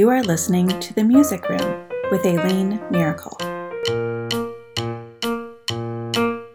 You are listening to The Music Room with Aileen Miracle.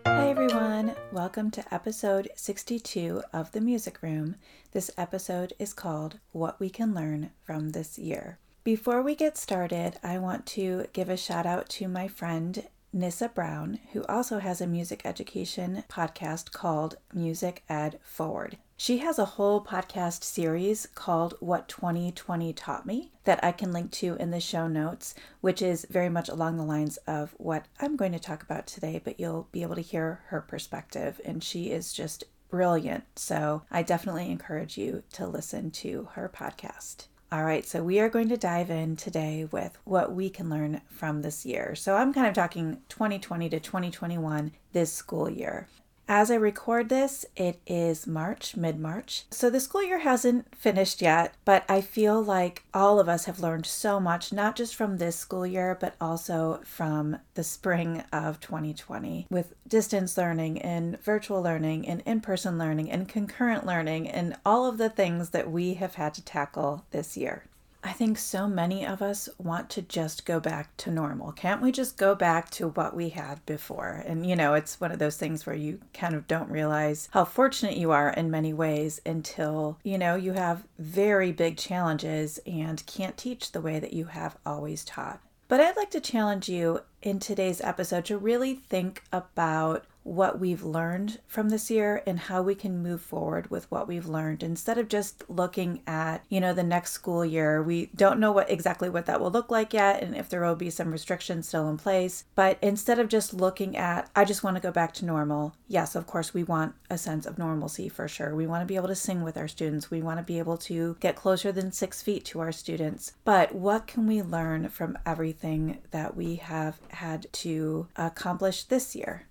Hi, everyone. Welcome to episode 62 of The Music Room. This episode is called What We Can Learn from This Year. Before we get started, I want to give a shout out to my friend Nissa Brown, who also has a music education podcast called Music Ed Forward. She has a whole podcast series called What 2020 Taught Me that I can link to in the show notes, which is very much along the lines of what I'm going to talk about today, but you'll be able to hear her perspective. And she is just brilliant. So I definitely encourage you to listen to her podcast. All right, so we are going to dive in today with what we can learn from this year. So I'm kind of talking 2020 to 2021 this school year. As I record this, it is March, mid March. So the school year hasn't finished yet, but I feel like all of us have learned so much, not just from this school year, but also from the spring of 2020 with distance learning and virtual learning and in person learning and concurrent learning and all of the things that we have had to tackle this year. I think so many of us want to just go back to normal. Can't we just go back to what we had before? And you know, it's one of those things where you kind of don't realize how fortunate you are in many ways until, you know, you have very big challenges and can't teach the way that you have always taught. But I'd like to challenge you in today's episode to really think about what we've learned from this year and how we can move forward with what we've learned. Instead of just looking at you know the next school year we don't know what exactly what that will look like yet and if there will be some restrictions still in place. But instead of just looking at i just want to go back to normal yes of course we want a sense of normalcy for sure. We want to be able to sing with our students. We want to be able to get closer than six feet to our students. But what can we learn from everything that we have had to accomplish this year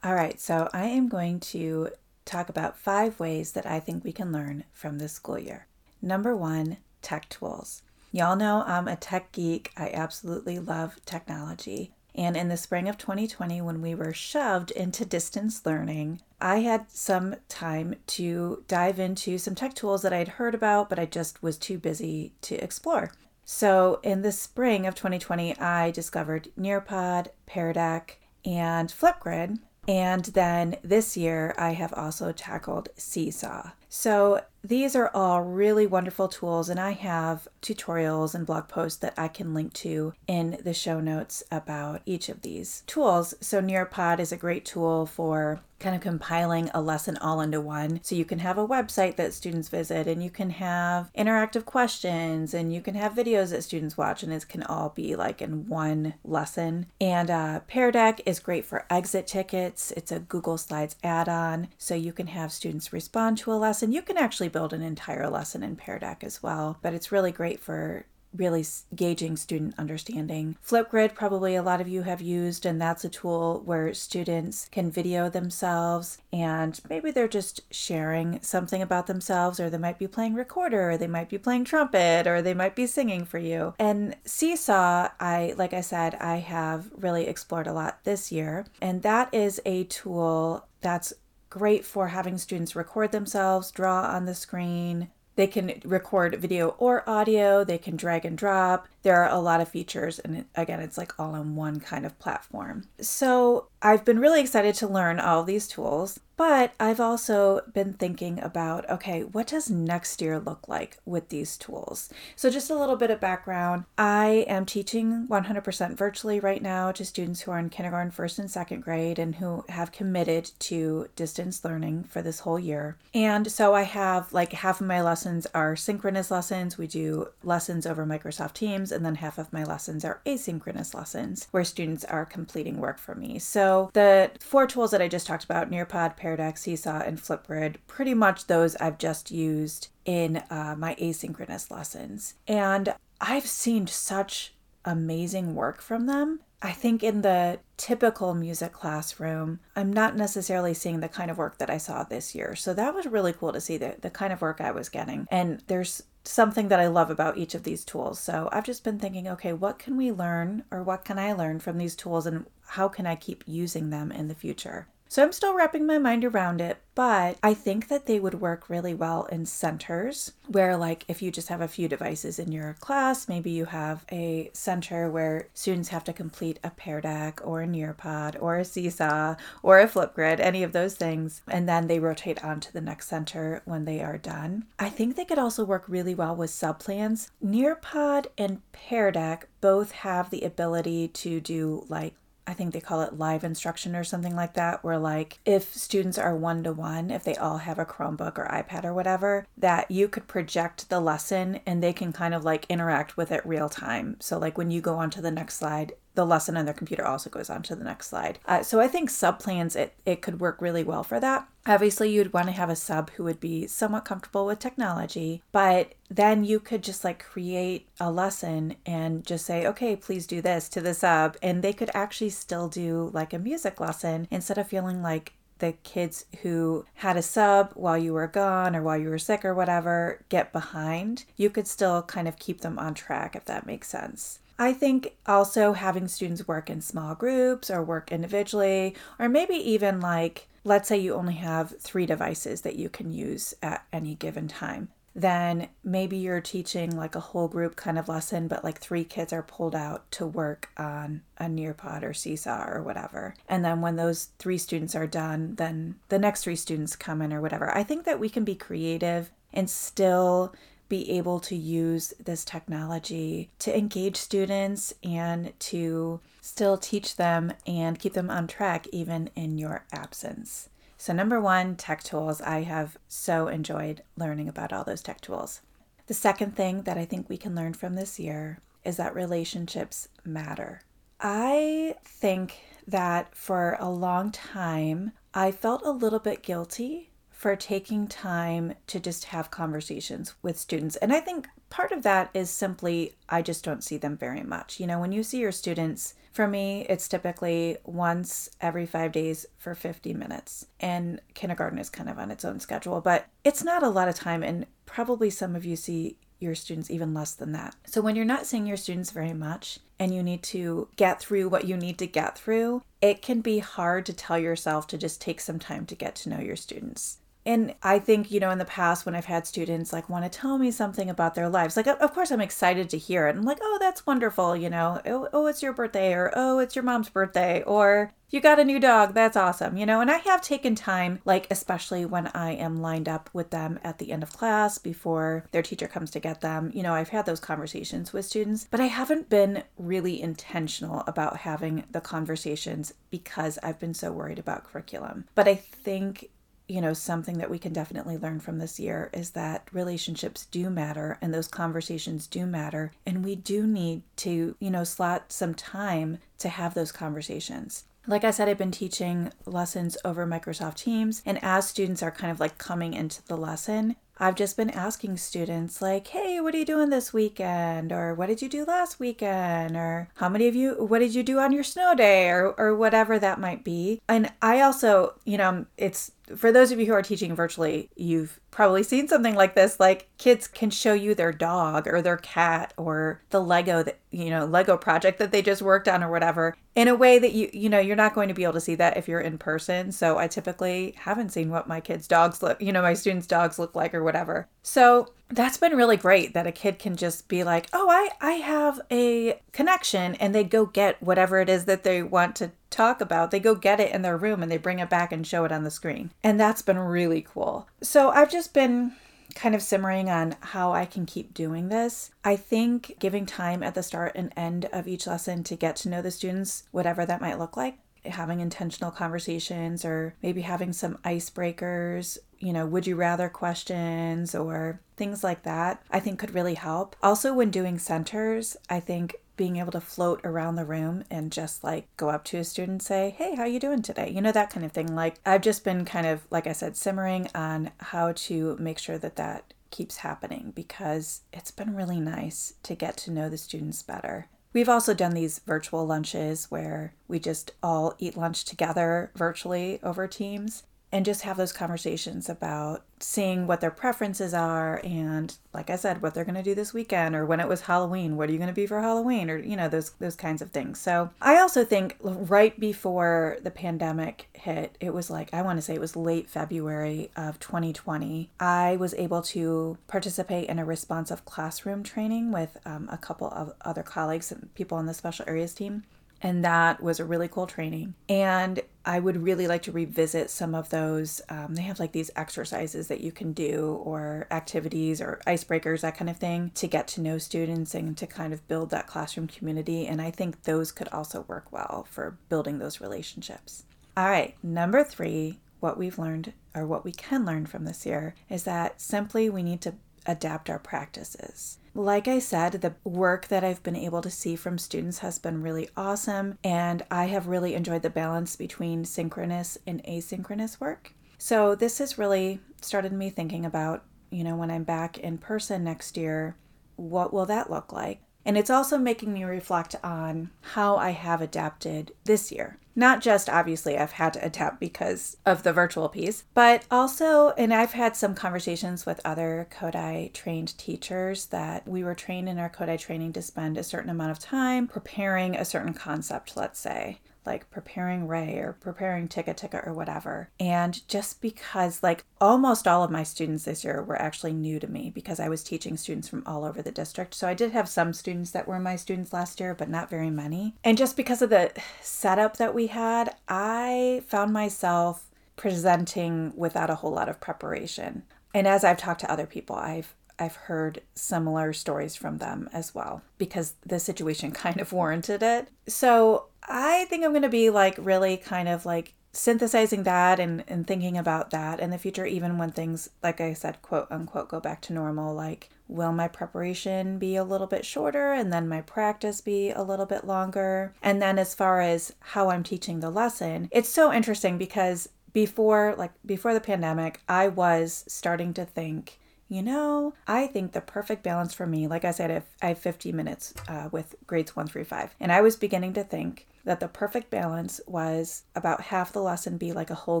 all right, so I am going to talk about five ways that I think we can learn from this school year. Number one, tech tools. Y'all know I'm a tech geek. I absolutely love technology. And in the spring of 2020, when we were shoved into distance learning, I had some time to dive into some tech tools that I'd heard about, but I just was too busy to explore. So in the spring of 2020, I discovered Nearpod, Pear Deck, and Flipgrid, and then this year, I have also tackled Seesaw. So these are all really wonderful tools, and I have tutorials and blog posts that I can link to in the show notes about each of these tools. So, Nearpod is a great tool for kind of compiling a lesson all into one. So, you can have a website that students visit, and you can have interactive questions, and you can have videos that students watch, and it can all be like in one lesson. And uh, Pear Deck is great for exit tickets, it's a Google Slides add on, so you can have students respond to a lesson. You can actually build an entire lesson in Pear Deck as well, but it's really great for really gauging student understanding. Flipgrid, probably a lot of you have used, and that's a tool where students can video themselves and maybe they're just sharing something about themselves, or they might be playing recorder, or they might be playing trumpet, or they might be singing for you. And Seesaw, I, like I said, I have really explored a lot this year, and that is a tool that's great for having students record themselves, draw on the screen, they can record video or audio, they can drag and drop. There are a lot of features, and again, it's like all on one kind of platform. So, I've been really excited to learn all these tools, but I've also been thinking about okay, what does next year look like with these tools? So, just a little bit of background I am teaching 100% virtually right now to students who are in kindergarten, first, and second grade, and who have committed to distance learning for this whole year. And so, I have like half of my lessons are synchronous lessons. We do lessons over Microsoft Teams, and then half of my lessons are asynchronous lessons where students are completing work for me. So, so the four tools that I just talked about, Nearpod, Deck, Seesaw, and Flipgrid, pretty much those I've just used in uh, my asynchronous lessons. And I've seen such amazing work from them. I think in the typical music classroom, I'm not necessarily seeing the kind of work that I saw this year. So that was really cool to see the, the kind of work I was getting. And there's something that I love about each of these tools. So I've just been thinking, okay, what can we learn or what can I learn from these tools and how can I keep using them in the future? So I'm still wrapping my mind around it, but I think that they would work really well in centers where, like, if you just have a few devices in your class, maybe you have a center where students have to complete a Pear Deck or a Nearpod or a Seesaw or a Flipgrid, any of those things, and then they rotate on to the next center when they are done. I think they could also work really well with subplans. Nearpod and Pear Deck both have the ability to do like I think they call it live instruction or something like that, where like if students are one to one, if they all have a Chromebook or iPad or whatever, that you could project the lesson and they can kind of like interact with it real time. So, like when you go on to the next slide, the lesson on their computer also goes on to the next slide. Uh, so I think sub plans it it could work really well for that. Obviously, you'd want to have a sub who would be somewhat comfortable with technology, but then you could just like create a lesson and just say, okay, please do this to the sub, and they could actually still do like a music lesson instead of feeling like the kids who had a sub while you were gone or while you were sick or whatever get behind, you could still kind of keep them on track if that makes sense. I think also having students work in small groups or work individually, or maybe even like, let's say you only have three devices that you can use at any given time. Then maybe you're teaching like a whole group kind of lesson, but like three kids are pulled out to work on a Nearpod or Seesaw or whatever. And then when those three students are done, then the next three students come in or whatever. I think that we can be creative and still be able to use this technology to engage students and to still teach them and keep them on track even in your absence. So, number one, tech tools. I have so enjoyed learning about all those tech tools. The second thing that I think we can learn from this year is that relationships matter. I think that for a long time, I felt a little bit guilty for taking time to just have conversations with students. And I think part of that is simply I just don't see them very much. You know, when you see your students, for me, it's typically once every five days for 50 minutes. And kindergarten is kind of on its own schedule, but it's not a lot of time. And probably some of you see your students even less than that. So when you're not seeing your students very much and you need to get through what you need to get through, it can be hard to tell yourself to just take some time to get to know your students. And I think, you know, in the past when I've had students like want to tell me something about their lives, like, of course, I'm excited to hear it. I'm like, oh, that's wonderful, you know, oh, oh, it's your birthday, or oh, it's your mom's birthday, or you got a new dog, that's awesome, you know. And I have taken time, like, especially when I am lined up with them at the end of class before their teacher comes to get them, you know, I've had those conversations with students, but I haven't been really intentional about having the conversations because I've been so worried about curriculum. But I think you know, something that we can definitely learn from this year is that relationships do matter and those conversations do matter. And we do need to, you know, slot some time to have those conversations. Like I said, I've been teaching lessons over Microsoft Teams, and as students are kind of like coming into the lesson, I've just been asking students, like, hey, what are you doing this weekend? Or what did you do last weekend? Or how many of you, what did you do on your snow day? Or, or whatever that might be. And I also, you know, it's for those of you who are teaching virtually, you've probably seen something like this. Like kids can show you their dog or their cat or the Lego that, you know, Lego project that they just worked on or whatever in a way that you, you know, you're not going to be able to see that if you're in person. So I typically haven't seen what my kids' dogs look, you know, my students' dogs look like or whatever. So that's been really great that a kid can just be like, oh, I, I have a connection, and they go get whatever it is that they want to talk about. They go get it in their room and they bring it back and show it on the screen. And that's been really cool. So I've just been kind of simmering on how I can keep doing this. I think giving time at the start and end of each lesson to get to know the students, whatever that might look like, having intentional conversations or maybe having some icebreakers, you know, would you rather questions or things like that, I think could really help. Also, when doing centers, I think being able to float around the room and just like go up to a student and say hey how you doing today? You know that kind of thing. Like i've just been kind of like i said simmering on how to make sure that that keeps happening because it's been really nice to get to know the students better. We've also done these virtual lunches where we just all eat lunch together virtually over Teams. And just have those conversations about seeing what their preferences are and like I said what they're going to do this weekend or when it was Halloween what are you going to be for Halloween or you know those those kinds of things. So I also think right before the pandemic hit it was like I want to say it was late February of 2020 I was able to participate in a responsive classroom training with um, a couple of other colleagues and people on the special areas team and that was a really cool training. And I would really like to revisit some of those. Um, they have like these exercises that you can do, or activities, or icebreakers, that kind of thing, to get to know students and to kind of build that classroom community. And I think those could also work well for building those relationships. All right, number three, what we've learned, or what we can learn from this year, is that simply we need to adapt our practices. Like I said, the work that I've been able to see from students has been really awesome, and I have really enjoyed the balance between synchronous and asynchronous work. So, this has really started me thinking about, you know, when I'm back in person next year, what will that look like? And it's also making me reflect on how I have adapted this year. Not just obviously I've had to adapt because of the virtual piece, but also, and I've had some conversations with other Kodály trained teachers that we were trained in our Kodály training to spend a certain amount of time preparing a certain concept, let's say like preparing re or preparing Ticka Ticka or whatever. And just because, like, almost all of my students this year were actually new to me because I was teaching students from all over the district. So I did have some students that were my students last year, but not very many. And just because of the setup that we had, I found myself presenting without a whole lot of preparation. And as I've talked to other people, I've I've heard similar stories from them as well because the situation kind of warranted it. So I think I'm going to be like really kind of like synthesizing that and, and thinking about that in the future, even when things, like I said, quote unquote, go back to normal. Like, will my preparation be a little bit shorter and then my practice be a little bit longer? And then as far as how I'm teaching the lesson, it's so interesting because before like before the pandemic, I was starting to think you know, I think the perfect balance for me, like I said, if I have 50 minutes uh, with grades one through five. And I was beginning to think that the perfect balance was about half the lesson be like a whole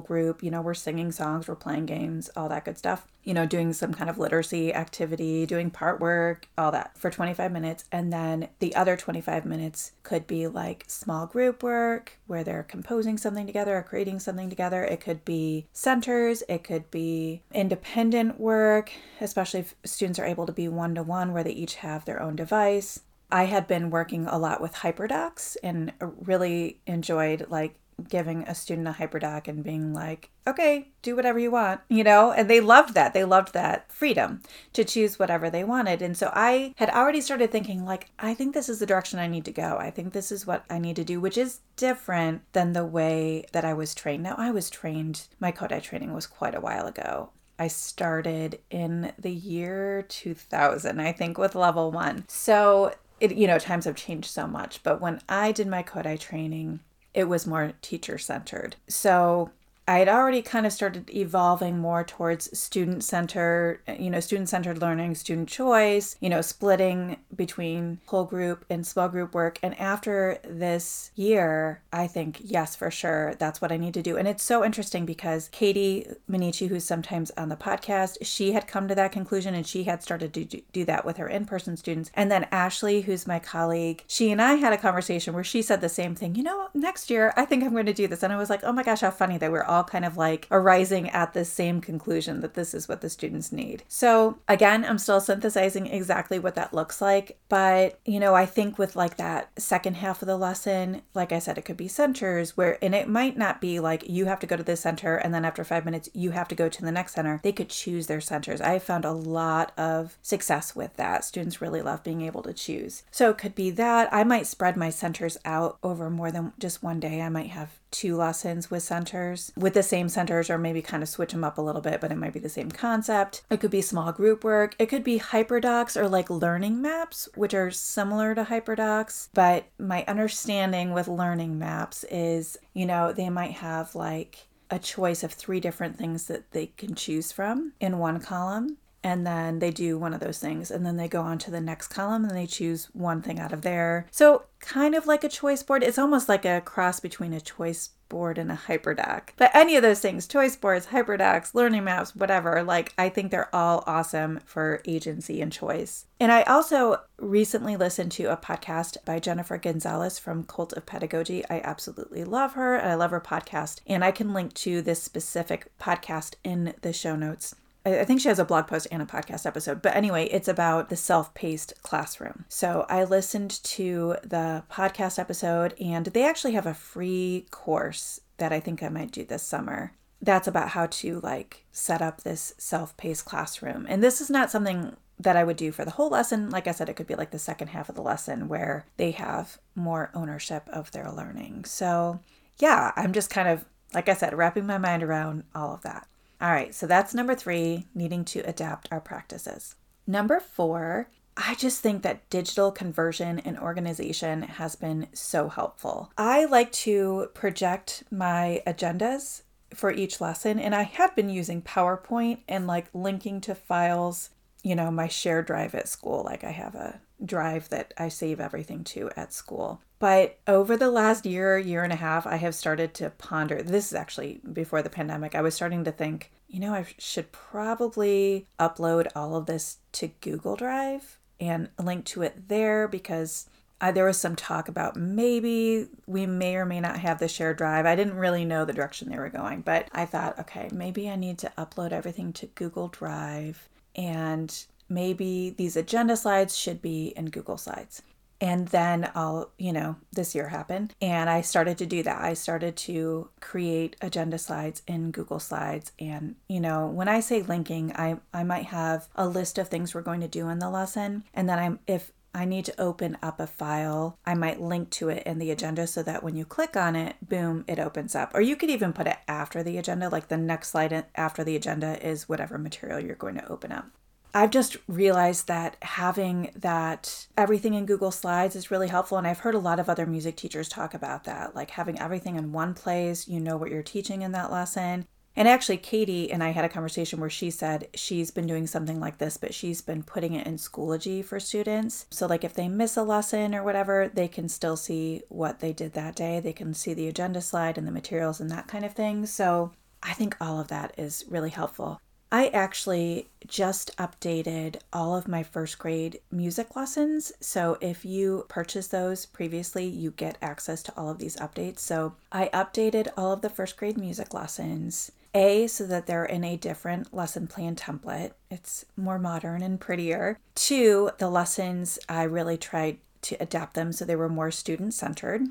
group. You know, we're singing songs, we're playing games, all that good stuff. You know, doing some kind of literacy activity, doing part work, all that for 25 minutes. And then the other 25 minutes could be like small group work where they're composing something together or creating something together. It could be centers, it could be independent work, especially if students are able to be one to one where they each have their own device. I had been working a lot with hyperdocs and really enjoyed like giving a student a hyperdoc and being like, okay, do whatever you want, you know? And they loved that. They loved that freedom to choose whatever they wanted. And so I had already started thinking, like, I think this is the direction I need to go. I think this is what I need to do, which is different than the way that I was trained. Now, I was trained, my Kodály training was quite a while ago. I started in the year 2000, I think, with level one. So it you know times have changed so much but when i did my kodály training it was more teacher centered so I had already kind of started evolving more towards student center, you know, student centered learning, student choice, you know, splitting between whole group and small group work. And after this year, I think, yes, for sure, that's what I need to do. And it's so interesting because Katie Minichi, who's sometimes on the podcast, she had come to that conclusion and she had started to do that with her in person students. And then Ashley, who's my colleague, she and I had a conversation where she said the same thing, you know, next year, I think I'm going to do this. And I was like, oh my gosh, how funny that we're all all kind of like arising at the same conclusion that this is what the students need. So, again, I'm still synthesizing exactly what that looks like. But, you know, I think with like that second half of the lesson, like I said, it could be centers where, and it might not be like you have to go to this center and then after five minutes you have to go to the next center. They could choose their centers. I found a lot of success with that. Students really love being able to choose. So, it could be that I might spread my centers out over more than just one day. I might have two lessons with centers with the same centers or maybe kind of switch them up a little bit but it might be the same concept. It could be small group work. It could be hyperdocs or like learning maps which are similar to hyperdocs but my understanding with learning maps is you know they might have like a choice of three different things that they can choose from in one column and then they do one of those things and then they go on to the next column and they choose one thing out of there. So kind of like a choice board. It's almost like a cross between a choice board and a hyperdoc. But any of those things, choice boards, hyperdocs, learning maps, whatever, like I think they're all awesome for agency and choice. And I also recently listened to a podcast by Jennifer Gonzalez from Cult of Pedagogy. I absolutely love her and I love her podcast. And I can link to this specific podcast in the show notes. I think she has a blog post and a podcast episode. But anyway, it's about the self paced classroom. So I listened to the podcast episode, and they actually have a free course that I think I might do this summer. That's about how to like set up this self paced classroom. And this is not something that I would do for the whole lesson. Like I said, it could be like the second half of the lesson where they have more ownership of their learning. So, yeah, I'm just kind of, like I said, wrapping my mind around all of that. All right, so that's number three, needing to adapt our practices. Number four, I just think that digital conversion and organization has been so helpful. I like to project my agendas for each lesson, and I have been using PowerPoint and like linking to files, you know, my shared drive at school. Like I have a drive that I save everything to at school. But over the last year, year and a half, I have started to ponder. This is actually before the pandemic. I was starting to think, you know, I should probably upload all of this to Google Drive and link to it there because there was some talk about maybe we may or may not have the shared drive. I didn't really know the direction they were going, but I thought, okay, maybe I need to upload everything to Google Drive and maybe these agenda slides should be in Google Slides. And then I'll, you know, this year happened and I started to do that. I started to create agenda slides in Google Slides. And, you know, when I say linking, I, I might have a list of things we're going to do in the lesson. And then I'm, if I need to open up a file, I might link to it in the agenda so that when you click on it, boom, it opens up. Or you could even put it after the agenda, like the next slide after the agenda is whatever material you're going to open up. I've just realized that having that everything in Google Slides is really helpful. And I've heard a lot of other music teachers talk about that, like having everything in one place, you know what you're teaching in that lesson. And actually, Katie and I had a conversation where she said she's been doing something like this, but she's been putting it in Schoology for students. So, like, if they miss a lesson or whatever, they can still see what they did that day. They can see the agenda slide and the materials and that kind of thing. So, I think all of that is really helpful. I actually just updated all of my first grade music lessons. So if you purchase those previously, you get access to all of these updates. So I updated all of the first grade music lessons. A, so that they're in a different lesson plan template. It's more modern and prettier. Two, the lessons, I really tried to adapt them so they were more student centered.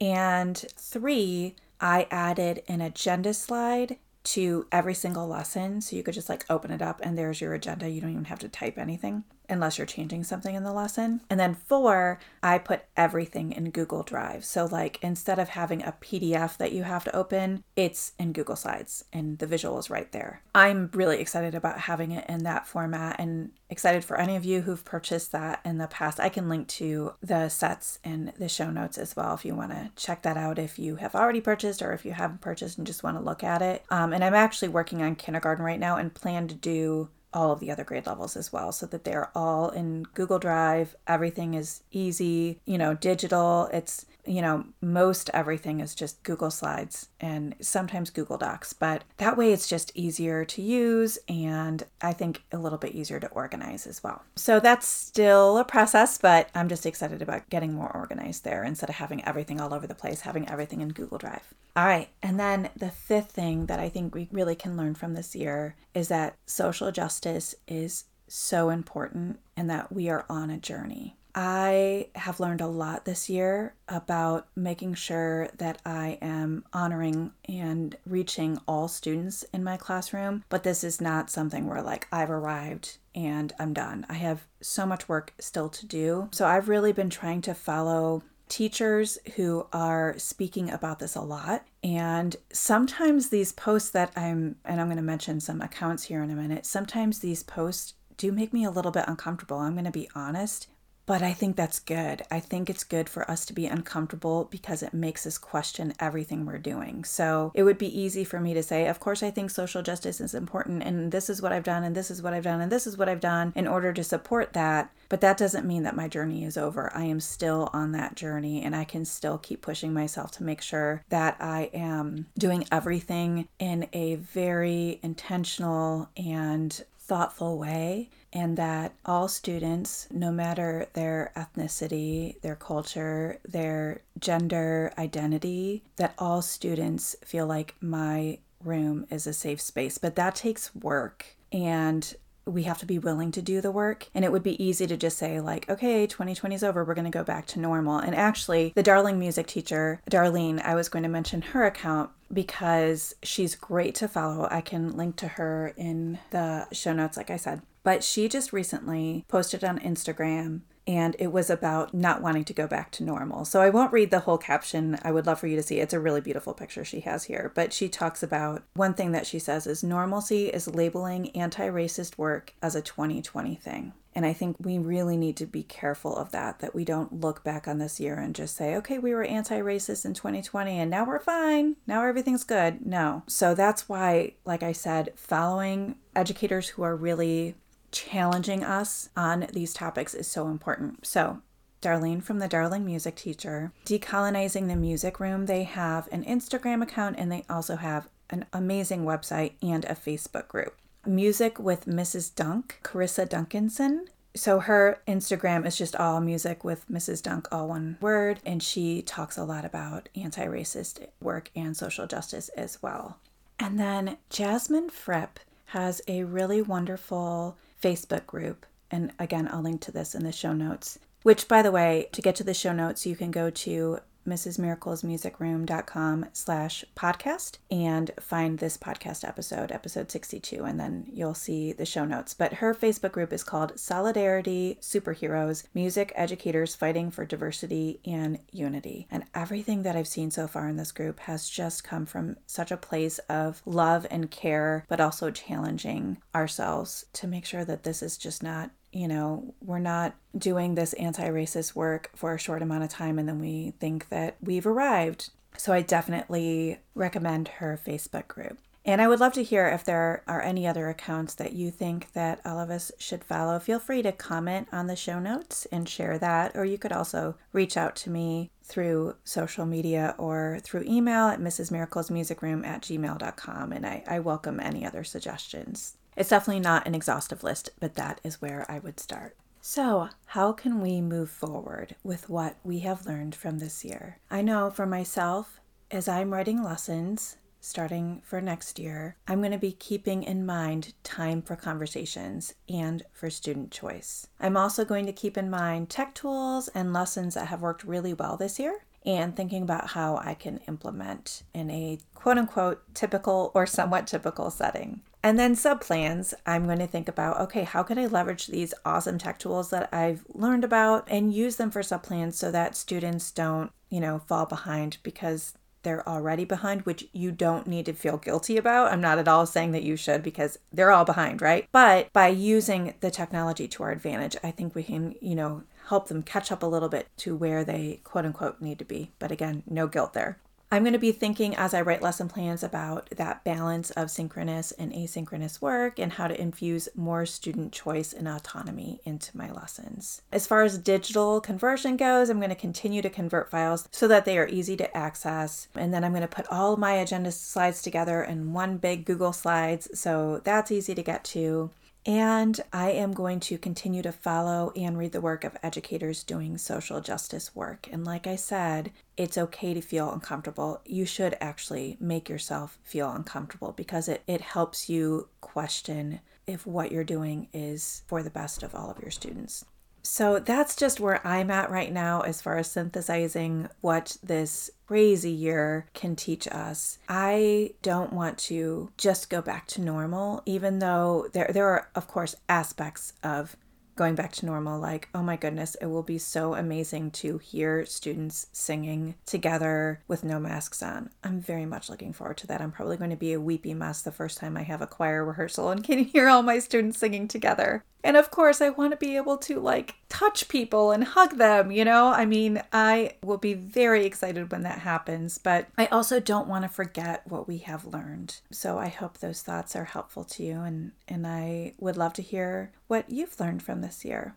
And three, I added an agenda slide to every single lesson. So you could just like open it up and there's your agenda. You don't even have to type anything unless you're changing something in the lesson. And then four, I put everything in Google Drive. So, like, instead of having a PDF that you have to open, it's in Google Slides and the visual is right there. I'm really excited about having it in that format and excited for any of you who've purchased that in the past. I can link to the sets in the show notes as well if you want to check that out if you have already purchased or if you haven't purchased and just want to look at it. Um, and I'm actually working on kindergarten right now and plan to do all of the other grade levels as well so that they're all in Google Drive. Everything is easy, you know, digital. It's, you know, most everything is just Google Slides and sometimes Google Docs, but that way it's just easier to use and I think a little bit easier to organize as well. So that's still a process, but I'm just excited about getting more organized there instead of having everything all over the place, having everything in Google Drive. All right. And then the fifth thing that I think we really can learn from this year is that social justice is so important and that we are on a journey. I have learned a lot this year about making sure that I am honoring and reaching all students in my classroom, but this is not something where like I've arrived and I'm done. I have so much work still to do. So I've really been trying to follow teachers who are speaking about this a lot. And sometimes these posts that I'm, and I'm going to mention some accounts here in a minute, sometimes these posts do make me a little bit uncomfortable. I'm going to be honest. But I think that's good. I think it's good for us to be uncomfortable because it makes us question everything we're doing. So it would be easy for me to say, of course, I think social justice is important, and this is what I've done, and this is what I've done, and this is what I've done in order to support that. But that doesn't mean that my journey is over. I am still on that journey and I can still keep pushing myself to make sure that I am doing everything in a very intentional and thoughtful way, and that all students, no matter their ethnicity, their culture, their gender identity, that all students feel like my room is a safe space. But that takes work. And we have to be willing to do the work. And it would be easy to just say, like, okay, 2020 is over, we're going to go back to normal. And actually, the Darling music teacher, Darlene, I was going to mention her account because she's great to follow. I can link to her in the show notes, like I said. But she just recently posted on Instagram and it was about not wanting to go back to normal. So I won't read the whole caption. I would love for you to see. It's a really beautiful picture she has here. But she talks about one thing that she says is normalcy is labeling anti racist work as a 2020 thing. And I think we really need to be careful of that, that we don't look back on this year and just say, okay, we were anti racist in 2020 and now we're fine. Now everything's good. No. So that's why, like I said, following educators who are really challenging us on these topics is so important. So, Darlene from the Darling Music Teacher, Decolonizing the Music Room, they have an Instagram account and they also have an amazing website and a Facebook group. Music with Mrs. Dunk, Carissa Duncanson. So her Instagram is just all music with Mrs. Dunk, all one word, and she talks a lot about anti racist work and social justice as well. And then Jasmine Fripp has a really wonderful Facebook group. And again, I'll link to this in the show notes. Which, by the way, to get to the show notes, you can go to mrsmiraclesmusicroom.com slash podcast and find this podcast episode, episode 62, and then you'll see the show notes. But her Facebook group is called Solidarity Superheroes Music Educators Fighting for Diversity and Unity. And everything that I've seen so far in this group has just come from such a place of love and care, but also challenging ourselves to make sure that this is just not you know, we're not doing this anti racist work for a short amount of time and then we think that we've arrived. So I definitely recommend her Facebook group. And I would love to hear if there are any other accounts that you think that all of us should follow. Feel free to comment on the show notes and share that. Or you could also reach out to me through social media or through email at mrsmiraclesmusicroom at gmail.com. And I, I welcome any other suggestions. It's definitely not an exhaustive list, but that is where I would start. So, how can we move forward with what we have learned from this year? I know for myself, as I'm writing lessons starting for next year, I'm going to be keeping in mind time for conversations and for student choice. I'm also going to keep in mind tech tools and lessons that have worked really well this year and thinking about how I can implement in a quote unquote typical or somewhat typical setting. And then sub plans, I'm going to think about okay, how can I leverage these awesome tech tools that I've learned about and use them for sub plans so that students don't, you know, fall behind because they're already behind, which you don't need to feel guilty about. I'm not at all saying that you should because they're all behind, right? But by using the technology to our advantage, I think we can, you know, help them catch up a little bit to where they quote unquote need to be. But again, no guilt there. I'm going to be thinking as I write lesson plans about that balance of synchronous and asynchronous work and how to infuse more student choice and autonomy into my lessons. As far as digital conversion goes, I'm going to continue to convert files so that they are easy to access. And then I'm going to put all my agenda slides together in one big Google Slides so that's easy to get to. And I am going to continue to follow and read the work of educators doing social justice work. And like I said, it's okay to feel uncomfortable. You should actually make yourself feel uncomfortable because it, it helps you question if what you're doing is for the best of all of your students. So that's just where I'm at right now as far as synthesizing what this crazy year can teach us. I don't want to just go back to normal, even though there, there are, of course, aspects of going back to normal like oh my goodness it will be so amazing to hear students singing together with no masks on. I'm very much looking forward to that. I'm probably going to be a weepy mess the first time i have a choir rehearsal and can hear all my students singing together And of course, I want to be able to like touch people and hug them, you know? I mean, I will be very excited when that happens, but I also don't want to forget what we have learned. So I hope those thoughts are helpful to you and and I would love to hear what you've learned from this year.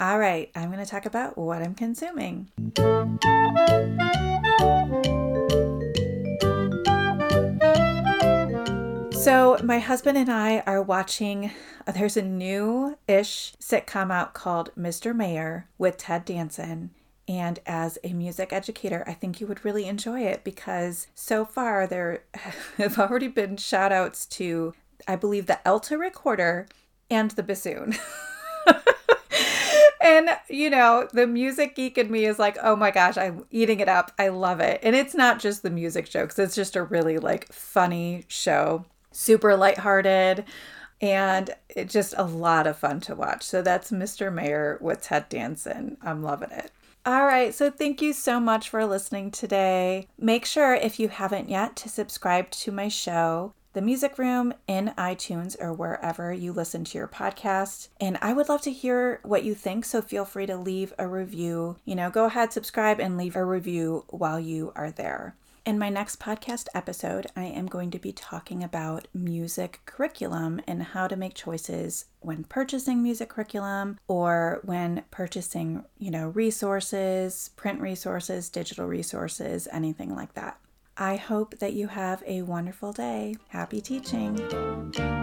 All right, I'm going to talk about what I'm consuming. So, my husband and I are watching, uh, there's a new ish sitcom out called Mr. Mayor with Ted Danson. And as a music educator, I think you would really enjoy it because so far there have already been shout outs to, I believe, the alto recorder and the bassoon. and you know the music geek in me is like oh my gosh i'm eating it up i love it and it's not just the music jokes it's just a really like funny show super lighthearted and it's just a lot of fun to watch. So that's Mr. Mayor with Ted Danson. I'm loving it. All right, so thank you so much for listening today. Make sure, if you haven't yet, to subscribe to my show, The Music Room, in iTunes or wherever you listen to your podcast. And I would love to hear what you think, so feel free to leave a review. You know, go ahead, subscribe, and leave a review while you are there. In my next podcast episode, I am going to be talking about music curriculum and how to make choices when purchasing music curriculum or when purchasing, you know, resources, print resources, digital resources, anything like that. I hope that you have a wonderful day. Happy teaching.